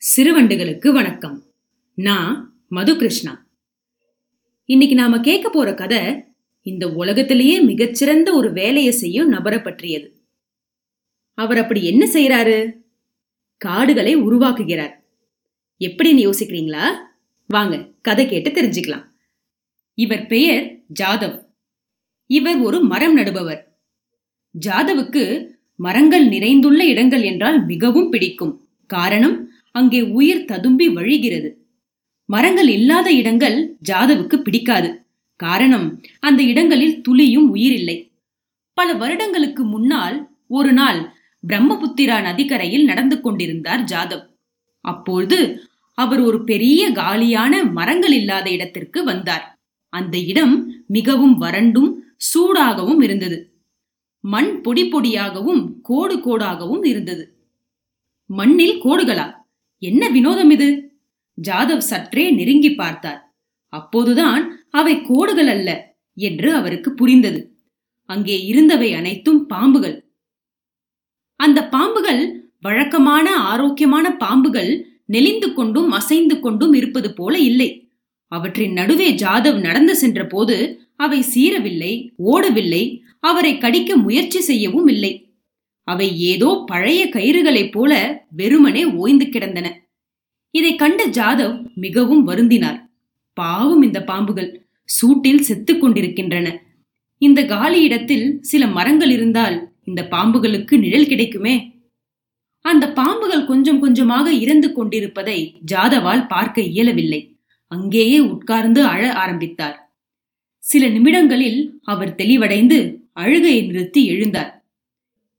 சிறுவண்டுகளுக்கு வணக்கம். நான் மது கிருஷ்ணா இன்னைக்கு நாம கேட்க போற கதை இந்த உலகத்திலேயே மிகச்சிறந்த ஒரு வேலையை செய்யும் நபரை பற்றியது. அவர் அப்படி என்ன செய்யறாரு காடுகளை உருவாக்குகிறார். எப்படின்னு யோசிக்கிறீங்களா? வாங்க கதை கேட்டு தெரிஞ்சுக்கலாம். இவர் பெயர் ஜாதவ். இவர் ஒரு மரம் நடுபவர். ஜாதவுக்கு மரங்கள் நிறைந்துள்ள இடங்கள் என்றால் மிகவும் பிடிக்கும். காரணம் அங்கே உயிர் ததும்பி வழிகிறது. மரங்கள் இல்லாத இடங்கள் ஜாதவுக்கு பிடிக்காது. காரணம் அந்த இடங்களில் துளியும் உயிர் இல்லை பல வருடங்களுக்கு முன்னால் ஒரு நாள் பிரம்மபுத்திரா நதிக்கரையில் நடந்து கொண்டிருந்தார் ஜாதவ். அப்பொழுது அவர் ஒரு பெரிய காலியான மரங்கள் இல்லாத இடத்திற்கு வந்தார். அந்த இடம் மிகவும் வறண்டும் சூடாகவும் இருந்தது. மண் பொடி பொடியாகவும் கோடு கோடாகவும் இருந்தது. மண்ணில் கோடுகளா? என்ன வினோதம் இது? ஜாதவ் சற்றே நெருங்கி பார்த்தார். அப்போதுதான் அவை கோடுகள் அல்ல என்று அவருக்கு புரிந்தது. அங்கே இருந்தவை அனைத்தும் பாம்புகள். அந்த பாம்புகள் வழக்கமான ஆரோக்கியமான பாம்புகள் நெளிந்து கொண்டும் அசைந்து கொண்டும் இருப்பது போல இல்லை. அவற்றின் நடுவே ஜாதவ் நடந்து சென்ற போது அவை சீரவில்லை ஓடவில்லை அவரை கடிக்க முயற்சி செய்யவும் இல்லை. அவை ஏதோ பழைய கயிறுகளைப் போல வெறுமனே ஓய்ந்து கிடந்தன. இதை கண்ட ஜாதவ் மிகவும் வருந்தினார். பாவம் இந்த பாம்புகள். சூட்டில் செத்துக் கொண்டிருக்கின்றன. இந்த காலி இடத்தில் சில மரங்கள் இருந்தால் இந்த பாம்புகளுக்கு நிழல் கிடைக்குமே? அந்த பாம்புகள் கொஞ்சம் கொஞ்சமாக இறந்து கொண்டிருப்பதை ஜாதவால் பார்க்க இயலவில்லை. அங்கேயே உட்கார்ந்து அழ ஆரம்பித்தார். சில நிமிடங்களில் அவர் தெளிவடைந்து அழுகையை நிறுத்தி எழுந்தார்.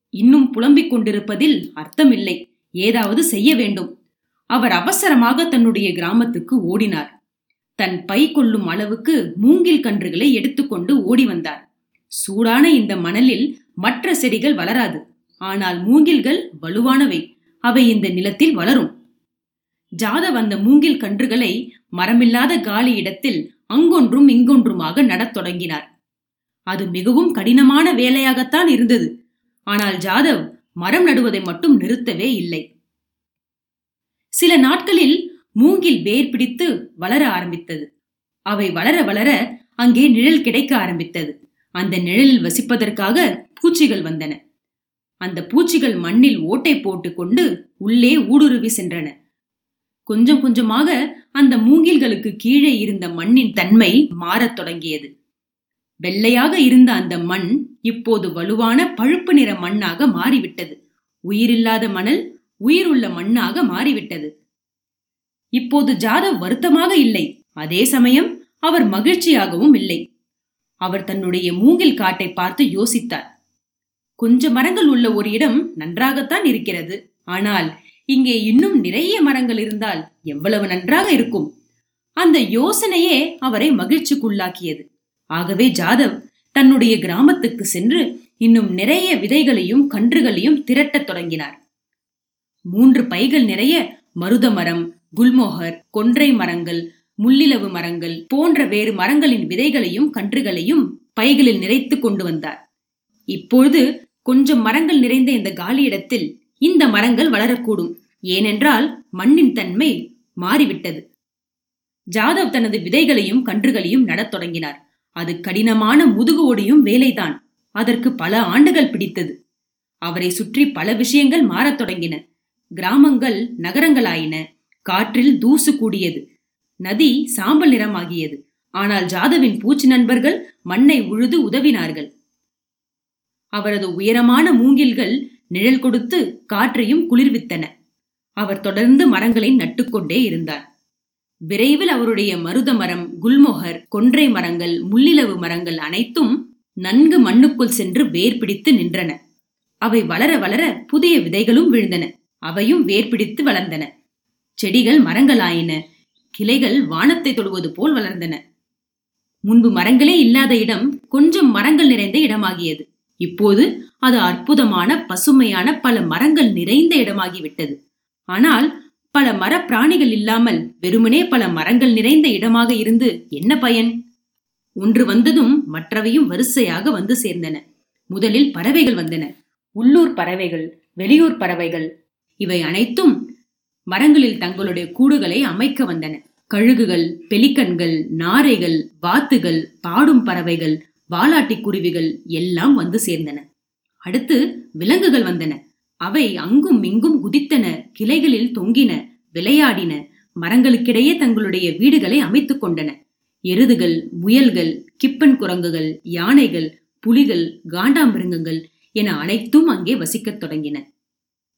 இன்னும் புலம்பிக் கொண்டிருப்பதில் அர்த்தமில்லை. ஏதாவது செய்ய வேண்டும். அவர் அவசரமாக தன்னுடைய கிராமத்துக்கு ஓடினார். தன் பை கொள்ளும் அளவுக்கு மூங்கில் கன்றுகளை எடுத்துக்கொண்டு ஓடி வந்தார். சூடான இந்த மணலில் மற்ற செடிகள் வளராது. ஆனால் மூங்கில்கள் வலுவானவை. அவை இந்த நிலத்தில் வளரும். ஜாதவ் அந்த மூங்கில் கன்றுகளை மரமில்லாத காலி இடத்தில் அங்கொன்றும் இங்கொன்றுமாக நடத் தொடங்கினார். அது மிகவும் கடினமான வேலையாகத்தான் இருந்தது. ஆனால் ஜாதவ் மரம் நடுவதை மட்டும் நிறுத்தவே இல்லை. சில நாட்களில் மூங்கில் வேர் பிடித்து வளர ஆரம்பித்தது. அவை வளர வளர அங்கே நிழல் கிடைக்க ஆரம்பித்தது. அந்த நிழலில் வசிப்பதற்காக பூச்சிகள் வந்தன. அந்த பூச்சிகள் மண்ணில் ஓட்டை போட்டுக்கொண்டு உள்ளே ஊடுருவி சென்றன. கொஞ்சம் கொஞ்சமாக அந்த மூங்கில்களுக்கு கீழே இருந்த மண்ணின் தன்மை மாறத் தொடங்கியது. வெள்ளையாக இருந்த அந்த மண் இப்போது வலுவான பழுப்பு நிற மண்ணாக மாறிவிட்டது. உயிரில்லாத மணல் உயிருள்ள மண்ணாக மாறிவிட்டது. இப்போது ஜாதவ் வருத்தமாக இல்லை. அதே சமயம் அவர் மகிழ்ச்சியாகவும் இல்லை. அவர் தன்னுடைய மூங்கில் காட்டை பார்த்து யோசித்தார். கொஞ்ச மரங்கள் உள்ள ஒரு இடம் நன்றாகத்தான் இருக்கிறது. ஆனால் இங்கே இன்னும் நிறைய மரங்கள் இருந்தால் எவ்வளவு நன்றாக இருக்கும்? அந்த யோசனையே அவரை மகிழ்ச்சிக்குள்ளாக்கியது. ஆகவே ஜாதவ் தன்னுடைய கிராமத்துக்கு சென்று இன்னும் நிறைய விதைகளையும் கன்றுகளையும் திரட்டத் தொடங்கினார். மூன்று பைகள் நிறைய மருத மரம் குல்மோகர் கொன்றை மரங்கள் முள்ளிலவு மரங்கள் போன்ற வேறு மரங்களின் விதைகளையும் கன்றுகளையும் பைகளில் நிறைத்து கொண்டு வந்தார். இப்பொழுது கொஞ்சம் மரங்கள் நிறைந்த இந்த காலியிடத்தில் இந்த மரங்கள் வளரக்கூடும். ஏனென்றால் மண்ணின் தன்மை மாறிவிட்டது. ஜாதவ் தனது விதைகளையும் கன்றுகளையும் நடத் தொடங்கினார். அது கடினமான முதுகு ஒடியும் வேலைதான். அதற்கு பல ஆண்டுகள் பிடித்தது. அவரை சுற்றி பல விஷயங்கள் மாறத் தொடங்கின. கிராமங்கள் நகரங்களாயின. காற்றில் தூசு கூடியது. நதி சாம்பல் நிறமாகியது. ஆனால் ஜாதவின் பூச்சி நண்பர்கள் மண்ணை உழுது உதவினார்கள். அவரது உயரமான மூங்கில்கள் நிழல் கொடுத்து காற்றையும் குளிர்வித்தன. அவர் தொடர்ந்து மரங்களை நட்டுக்கொண்டே இருந்தார். விரைவில் அவருடைய மருத மரம் குல்மோகர் கொன்றை மரங்கள் முள்ளிலவு மரங்கள் அனைத்தும் நன்கு மண்ணுக்குள் சென்று வேர் பிடித்து நின்றன. அவை வளர வளர புதிய விதைகளும் விழுந்தன. அவையும் வேர் பிடித்து வளர்ந்தன. செடிகள் மரங்களாயின. கிளைகள் வானத்தை தொடுவது போல் வளர்ந்தன. முன்பு மரங்களே இல்லாத இடம் கொஞ்சம் மரங்கள் நிறைந்த இடமாகியது. இப்போது அது அற்புதமான பசுமையான பல மரங்கள் நிறைந்த இடமாகிவிட்டது. ஆனால் பல மரப்பிராணிகள் இல்லாமல் வெறுமனே பல மரங்கள் நிறைந்த இடமாக இருந்து என்ன பயன்? ஒன்று வந்ததும் மற்றவையும் வரிசையாக வந்து சேர்ந்தன. முதலில் பறவைகள் வந்தன. உள்ளூர் பறவைகள் வெளியூர் பறவைகள் இவை அனைத்தும் மரங்களில் தங்களுடைய கூடுகளை அமைக்க வந்தன. கழுகுகள் பெலிக்கன்கள் நாரைகள் வாத்துகள் பாடும் பறவைகள் வாலாட்டி குருவிகள் எல்லாம் வந்து சேர்ந்தன. அடுத்து விலங்குகள் வந்தன. அவை அங்கும் இங்கும் குதித்தன கிளைகளில் தொங்கின விளையாடின மரங்களுக்கிடையே தங்களுடைய வீடுகளை அமைத்துக் கொண்டன. எருதுகள் முயல்கள் கிப்பன் குரங்குகள் யானைகள் புலிகள் காண்டாமிருங்கங்கள் என அனைத்தும் அங்கே வசிக்கத் தொடங்கின.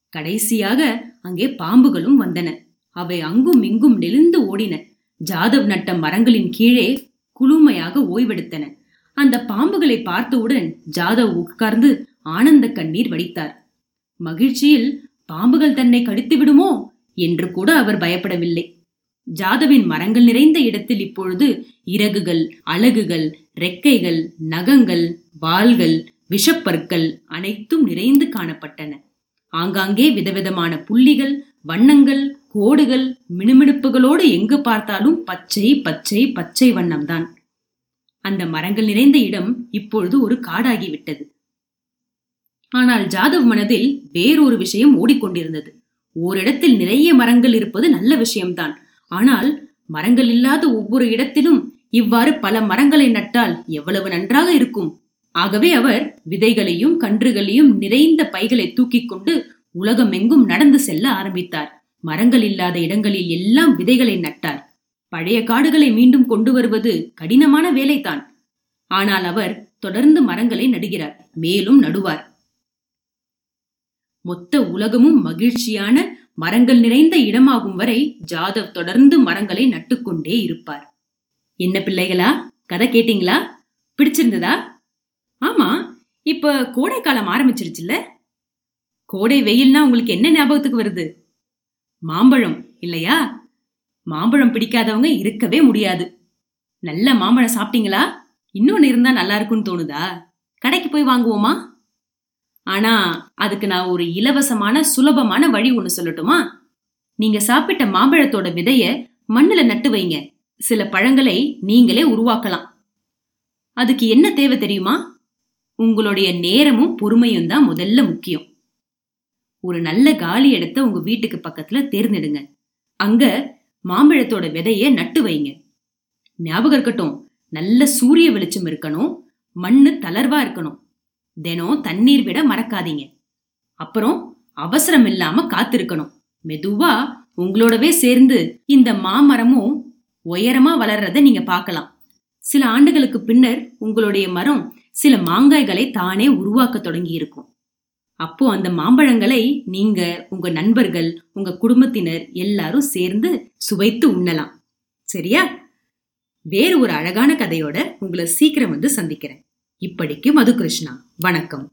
கடைசியாக அங்கே பாம்புகளும் வந்தன. அவை அங்கும் இங்கும் நெளிந்து ஓடின. ஜாதவ் நட்ட மரங்களின் கீழே குளுமையாக ஓய்வெடுத்தன. அந்த பாம்புகளை பார்த்தவுடன் ஜாதவ் உட்கார்ந்து ஆனந்த கண்ணீர் வடித்தார். மகிழ்ச்சியில் பாம்புகள் தன்னை கடித்து விடுமோ என்று கூட அவர் பயப்படவில்லை. ஜாதவின் மரங்கள் நிறைந்த இடத்தில் இப்பொழுது இறகுகள் அலகுகள் ரெக்கைகள் நகங்கள் வாள்கள் விஷப்பற்கள் அனைத்தும் நிறைந்து காணப்பட்டன. ஆங்காங்கே விதவிதமான புள்ளிகள் வண்ணங்கள் கோடுகள் மினுமினுப்புகளோடு எங்கு பார்த்தாலும் பச்சை பச்சை பச்சை வண்ணம்தான். அந்த மரங்கள் நிறைந்த இடம் இப்பொழுது ஒரு காடாகிவிட்டது. ஆனால் ஜாதவ் மனதில் வேறொரு விஷயம் ஓடிக்கொண்டிருந்தது. ஓரிடத்தில் நிறைய மரங்கள் இருப்பது நல்ல விஷயம்தான். ஆனால் மரங்கள் இல்லாத ஒவ்வொரு இடத்திலும் இவ்வாறு பல மரங்களை நட்டால் எவ்வளவு நன்றாக இருக்கும்? ஆகவே அவர் விதைகளையும் கன்றுகளையும் நிறைந்த பைகளை தூக்கிக் கொண்டு உலகமெங்கும் நடந்து செல்ல ஆரம்பித்தார். மரங்கள் இல்லாத இடங்களில் எல்லாம் விதைகளை நட்டார். பழைய காடுகளை மீண்டும் கொண்டு வருவது கடினமான வேலைதான். ஆனால் அவர் தொடர்ந்து மரங்களை நடுகிறார். மேலும் நடுவார். மொத்த உலகமும் மகிழ்ச்சியான மரங்கள் நிறைந்த இடமாகும் வரை ஜாதவ் தொடர்ந்து மரங்களை நட்டுக்கொண்டே இருப்பார். என்ன பிள்ளைகளா? கதை கேட்டீங்களா? பிடிச்சிருந்ததா? ஆமா இப்ப கோடை காலம் ஆரம்பிச்சிருச்சுல்ல? கோடை வெயில்னா உங்களுக்கு என்ன ஞாபகத்துக்கு வருது? மாம்பழம் இல்லையா? மாம்பழம் பிடிக்காதவங்க இருக்கவே முடியாது. நல்ல மாம்பழம் சாப்பிட்டீங்களா? இன்னொன்னு இருந்தா நல்லா இருக்கும்னு தோணுதா? கடைக்கு போய் வாங்குவோமா? ஆனா அதுக்கு நான் ஒரு இலவசமான சுலபமான வழி ஒண்ணு சொல்லட்டுமா? நீங்க சாப்பிட்ட மாம்பழத்தோட விதைய மண்ணுல நட்டு வைங்க. சில பழங்களை நீங்களே உருவாக்கலாம். அதுக்கு என்ன தேவை தெரியுமா? உங்களுடைய நேரமும் பொறுமையும் தான் முதல்ல முக்கியம். ஒரு நல்ல காலி இடத்த உங்க வீட்டுக்கு பக்கத்துல தேர்ந்தெடுங்க. அங்க மாம்பழத்தோட விதைய நட்டு வைங்க. ஞாபகம் இருக்கட்டும் நல்ல சூரிய வெளிச்சம் இருக்கணும் மண்ணு தளர்வா இருக்கணும். தினம் தண்ணீர் விட மறக்காதீங்க. அப்புறம் அவசரம் இல்லாம காத்திருக்கணும். மெதுவா உங்களோடவே சேர்ந்து இந்த மாமரமும் உயரமா வளர்றத நீங்க பார்க்கலாம். சில ஆண்டுகளுக்கு பின்னர் உங்களுடைய மரம் சில மாங்காய்களை தானே உருவாக்க தொடங்கி இருக்கும் அப்போ அந்த மாம்பழங்களை நீங்க உங்க நண்பர்கள் உங்க குடும்பத்தினர் எல்லாரும் சேர்ந்து சுவைத்து உண்ணலாம். சரியா? வேறு ஒரு அழகான கதையோட உங்களை சீக்கிரம் வந்து சந்திக்கிறேன். இப்படிக்கு மது கிருஷ்ணா. வணக்கம்.